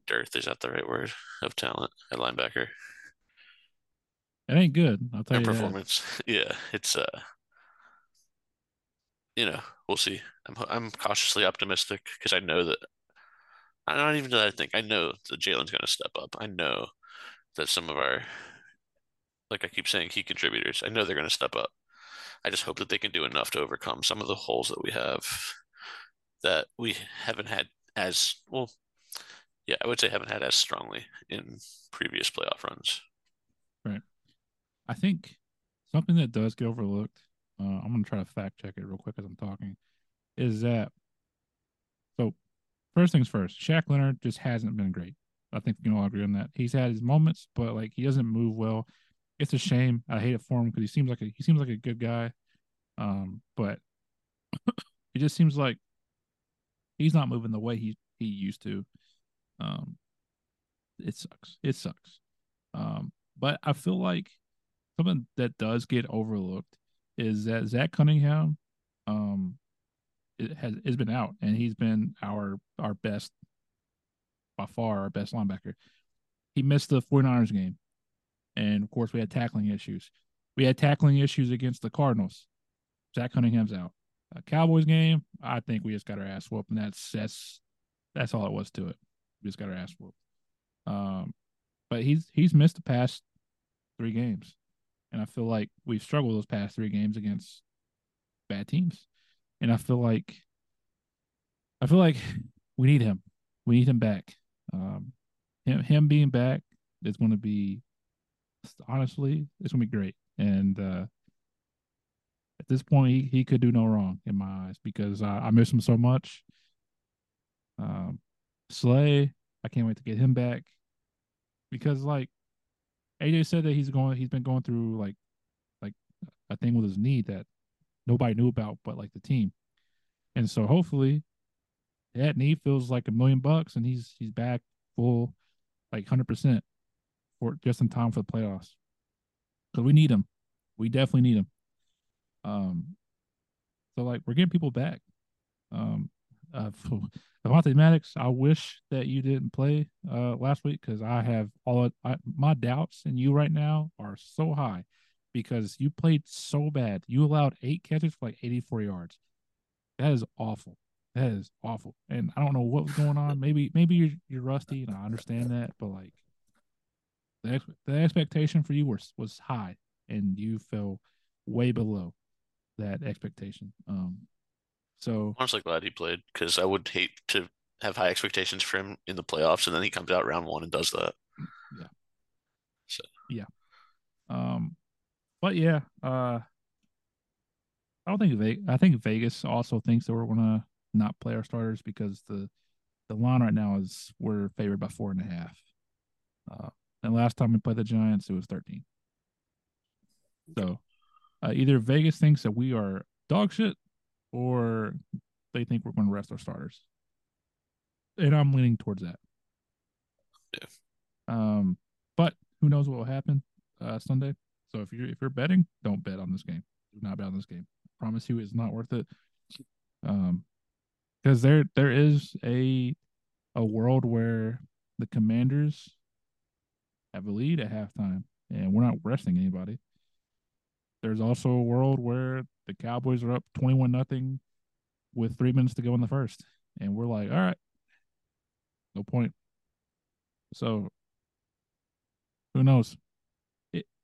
dearth is that the right word of talent at linebacker. It ain't good. I'll tell and you. Performance, that. yeah, it's uh, you know, we'll see. I'm I'm cautiously optimistic because I know that. I'm not even that I think I know that Jalen's going to step up. I know that some of our, like I keep saying, key contributors. I know they're going to step up. I just hope that they can do enough to overcome some of the holes that we have that we haven't had as well. Yeah, I would say haven't had as strongly in previous playoff runs. Right. I think something that does get overlooked uh, I'm gonna try to fact check it real quick as I'm talking. Is that so? First things first, Shaq Leonard just hasn't been great. I think we can all agree on that. He's had his moments, but like he doesn't move well. It's a shame. I hate it for him because he seems like a he seems like a good guy, um, but it just seems like he's not moving the way he he used to. Um, it sucks. It sucks. Um, but I feel like something that does get overlooked is that Zach Cunningham um it has has been out and he's been our our best by far our best linebacker. He missed the 49ers game. And of course we had tackling issues. We had tackling issues against the Cardinals. Zach Cunningham's out. A Cowboys game, I think we just got our ass whooped, and that's that's that's all it was to it. We just got our ass whooped. Um, but he's he's missed the past three games. And I feel like we've struggled those past three games against bad teams. And I feel like I feel like we need him. We need him back. Um, him him being back is going to be honestly it's going to be great. And uh, at this point, he, he could do no wrong in my eyes because I, I miss him so much. Um, Slay, I can't wait to get him back because like AJ said that he's going he's been going through like like a thing with his knee that nobody knew about but like the team. And so hopefully that knee feels like a million bucks and he's he's back full like 100% for just in time for the playoffs. Cuz we need him. We definitely need him. Um so like we're getting people back. Um uh Avonte Maddox, I wish that you didn't play uh last week because I have all of, I, my doubts in you right now are so high because you played so bad. You allowed eight catches for like 84 yards. That is awful. That is awful. And I don't know what was going on. Maybe maybe you're you're rusty, and I understand that, but like the ex- the expectation for you was was high, and you fell way below that expectation. Um, so I'm honestly glad he played because I would hate to have high expectations for him in the playoffs, and then he comes out round one and does that. Yeah. So yeah. Um, but yeah, uh, I don't think Vegas, I think Vegas also thinks that we're gonna not play our starters because the the line right now is we're favored by four and a half. Uh, and last time we played the Giants, it was thirteen. So, uh, either Vegas thinks that we are dog shit, or they think we're going to rest our starters. And I'm leaning towards that. Yeah. Um, but who knows what will happen uh, Sunday? So if you're if you're betting, don't bet on this game. Do not bet on this game. I promise you, it's not worth it. Um, because there there is a a world where the Commanders have a lead at halftime, and we're not resting anybody. There's also a world where the Cowboys are up twenty-one nothing with three minutes to go in the first, and we're like, all right, no point. So who knows?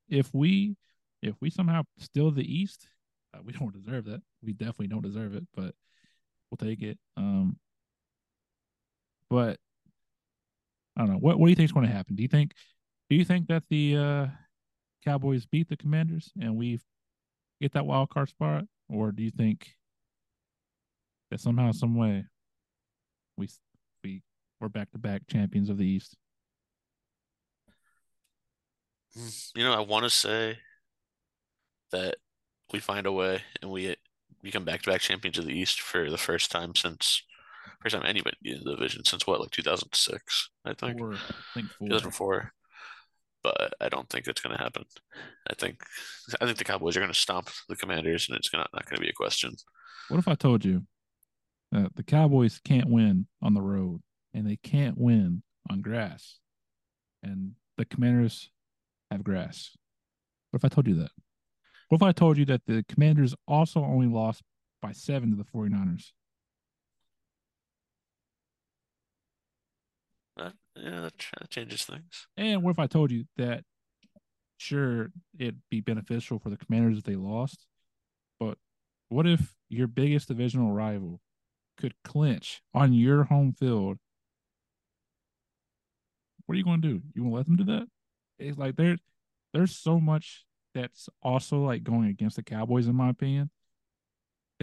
if we if we somehow steal the East, uh, we don't deserve that. We definitely don't deserve it, but we'll take it. Um, but I don't know. What what do you think is going to happen? Do you think do you think that the uh, Cowboys beat the Commanders and we get that wild card spot, or do you think that somehow, some way, we we we're back to back champions of the East? Mm, you know, I want to say that we find a way and we become back-to-back champions of the East for the first time since first time anybody in the division since what, like 2006, I think. Four, I think four. 2004. But I don't think it's going to happen. I think I think the Cowboys are going to stomp the Commanders, and it's gonna, not going to be a question. What if I told you that the Cowboys can't win on the road and they can't win on grass, and the Commanders have grass? What if I told you that? What if I told you that the Commanders also only lost by seven to the 49ers? That, yeah, that, that changes things. And what if I told you that sure it'd be beneficial for the Commanders if they lost, but what if your biggest divisional rival could clinch on your home field? What are you going to do? You want to let them do that? It's like there, there's so much that's also like going against the Cowboys, in my opinion.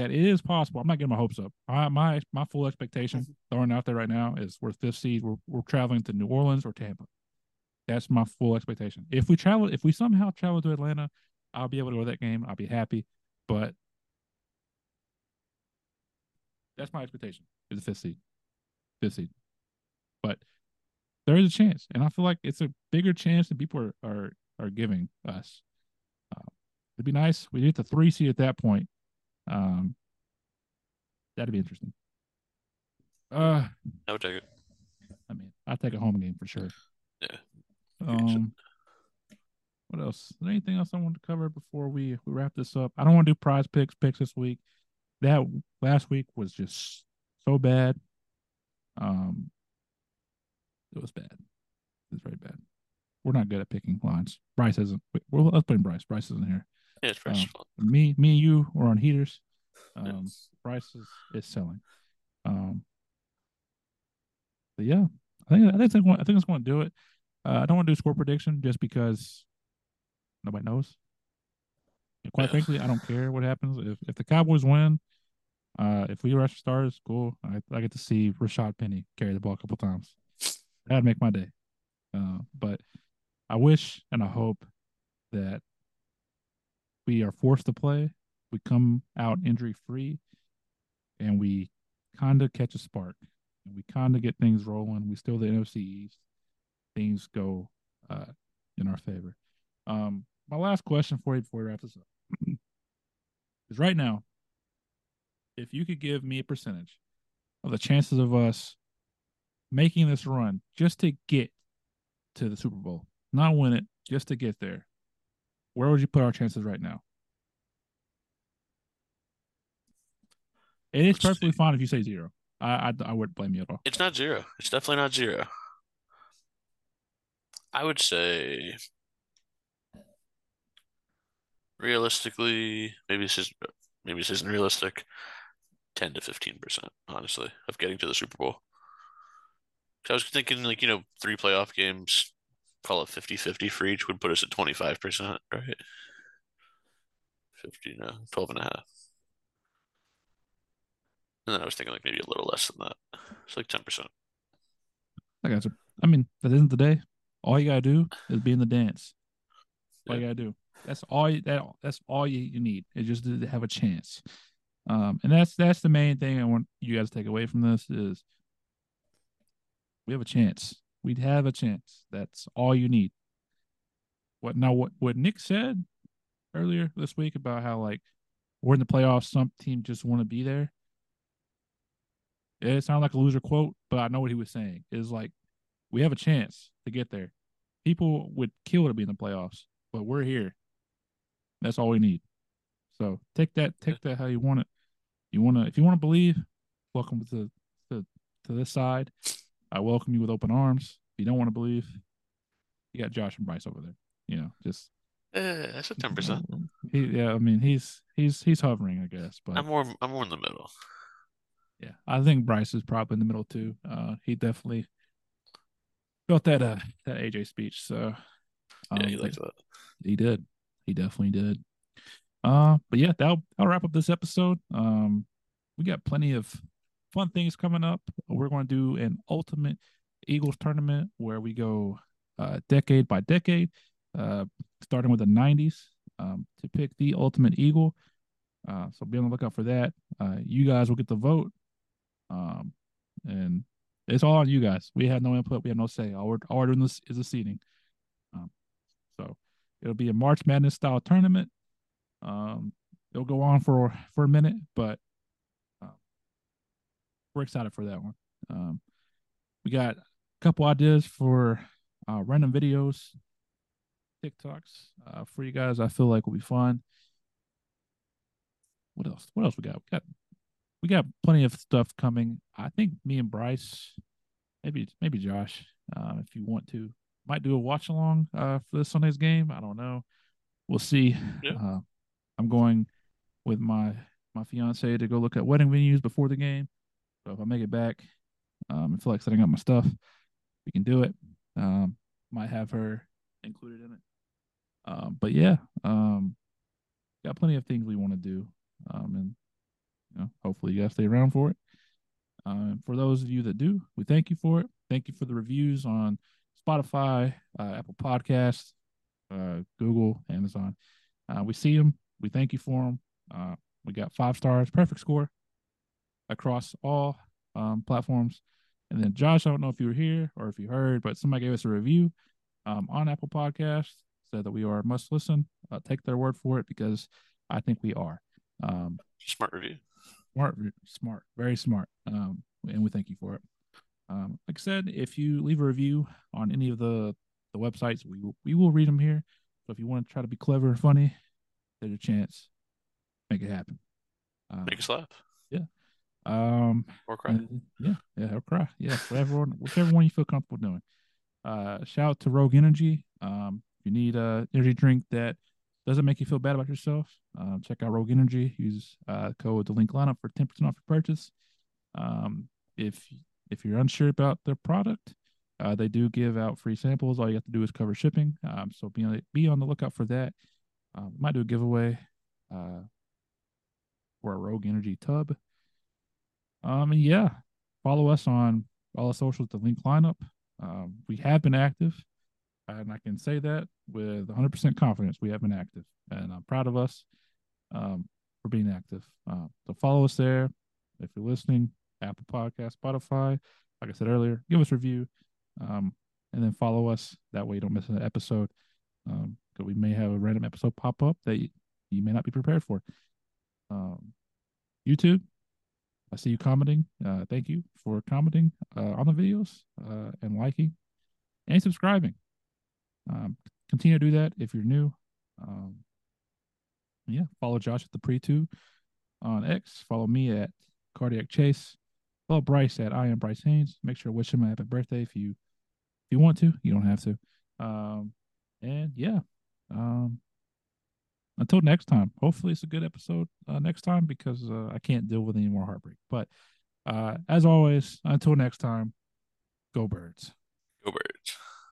That it is possible. I'm not getting my hopes up. I, my my full expectation throwing out there right now is we're fifth seed. We're we're traveling to New Orleans or Tampa. That's my full expectation. If we travel, if we somehow travel to Atlanta, I'll be able to go to that game. I'll be happy. But that's my expectation. Is the fifth seed, fifth seed. But there is a chance, and I feel like it's a bigger chance than people are are, are giving us. Uh, it'd be nice. We get the three seed at that point. Um, that'd be interesting. Uh, I would take it. I mean, I'd take a home game for sure. Yeah. Um, what else? Is there anything else I want to cover before we, we wrap this up? I don't want to do PrizePicks picks this week. That last week was just so bad. Um, it was bad. It was very bad. We're not good at picking lines. Bryce isn't. Well, let's blame Bryce. Bryce isn't here. It's fresh. Um, me, me, and you were on heaters. Um, Bryce is, is selling. Um, but yeah, I think I think I think it's going to do it. Uh, I don't want to do score prediction just because nobody knows. And quite Yeah. frankly, I don't care what happens if if the Cowboys win. Uh, if we rush stars, cool. I, I get to see Rashaad Penny carry the ball a couple times. That'd make my day. Uh, but I wish and I hope that we are forced to play, we come out injury free, and we kind of catch a spark, and we kind of get things rolling. We still the NFC East. Things go uh, in our favor. Um, my last question for you before we wrap this up is right now, if you could give me a percentage of the chances of us making this run just to get to the Super Bowl, not win it, just to get there, where would you put our chances right now? And it's Let's perfectly see. fine if you say zero. I, I I wouldn't blame you at all. It's not zero. It's definitely not zero. I would say realistically, maybe this is maybe this isn't realistic. 10 to 15%, honestly, of getting to the Super Bowl. I was thinking like, you know, three playoff games, call it 50-50 for each would put us at 25%, right? 50, no, 12 and a half. And then I was thinking like maybe a little less than that. It's like 10%. I got you. I mean, at the end of the day, all you gotta do is be in the dance. All you gotta do. That's all. You, that that's all you, you need. Is just to have a chance. Um, and that's that's the main thing I want you guys to take away from this is we have a chance. We'd have a chance. That's all you need. What now? What what Nick said earlier this week about how like we're in the playoffs, some team just want to be there. It sounded like a loser quote, but I know what he was saying. Is like we have a chance to get there. People would kill to be in the playoffs, but we're here. That's all we need. So take that, take that how you want it. You want to, if you want to believe, welcome to to to this side. I welcome you with open arms. If you don't want to believe, you got Josh and Bryce over there. You know, just Eh, that's a 10%. He, yeah, I mean, he's he's he's hovering, I guess, but I'm more I'm more in the middle. yeah, I think Bryce is probably in the middle too. Uh, he definitely felt that uh that AJ speech. So Yeah, um, he likes that. he did. He definitely did. Uh, but yeah, that'll that'll wrap up this episode. Um, we got plenty of fun things coming up. We're going to do an ultimate Eagles tournament where we go uh decade by decade, uh, starting with the '90s, um, to pick the ultimate Eagle. Uh, so be on the lookout for that. Uh, you guys will get the vote. Um, and it's all on you guys. We have no input. We have no say. All we're, all we're doing this is a seating. Um, so it'll be a March Madness style tournament. Um, it'll go on for for a minute, but we're excited for that one. Um, we got a couple ideas for uh, random videos, TikToks uh, for you guys. I feel like will be fun. What else? What else we got? We got we got plenty of stuff coming. I think me and Bryce, maybe maybe Josh, uh, if you want to, might do a watch along uh, for this Sunday's game. I don't know. We'll see. Yeah. Uh, I'm going with my my fiance to go look at wedding venues before the game. So if I make it back, um, and feel like setting up my stuff, we can do it. Um, might have her included in it. Um, but yeah, um, got plenty of things we want to do. Um, and you know, hopefully you guys stay around for it. Uh, for those of you that do, we thank you for it. Thank you for the reviews on Spotify, uh, Apple Podcasts, uh, Google, Amazon. Uh, we see them. We thank you for them. Uh, we got five stars, perfect score across all um, platforms. And then Josh, I don't know if you were here or if you heard, but somebody gave us a review um, on Apple Podcasts, said that we are must listen. Uh, take their word for it because I think we are. Um, Smart review. smart, smart, very smart. Um, and we thank you for it. Um, like I said, if you leave a review on any of the the websites, we will we will read them here. So if you want to try to be clever and funny, there's a chance. Make it happen. Um, Make us laugh um, or cry. yeah, yeah, or cry. Yeah, whatever, one- whichever one you feel comfortable doing. Uh, shout out to Rogue Energy. Um, if you need a energy drink that doesn't make you feel bad about yourself, um, check out Rogue Energy. Use uh, code the Linc Lineup for ten percent off your purchase. Um, if if you're unsure about their product, uh, they do give out free samples. All you have to do is cover shipping. Um, so be on be on the lookout for that. Um, might do a giveaway. Uh, for a Rogue Energy tub. Um, and yeah, follow us on all the socials, the Linc Lineup. Um, we have been active. and I can say that with 100% confidence. We have been active, and I'm proud of us um, for being active. Uh, so follow us there if you're listening. Apple Podcast, Spotify. Like I said earlier, give us a review, um, and then follow us. That way, you don't miss an episode. Um, because we may have a random episode pop up that you, you may not be prepared for. Um, YouTube, I see you commenting. Uh, thank you for commenting uh, on the videos uh, and liking and subscribing. Um, continue to do that if you're new. Um, yeah, follow Josh at the pre two on X. Follow me at Cardiac Chase. Follow Bryce at I am Bryce Haynes. Make sure to wish him a happy birthday if you if you want to. You don't have to. Um, and yeah, um, until next time. Hopefully, it's a good episode uh, next time because uh, I can't deal with any more heartbreak. But uh, as always, until next time, go birds. Go birds.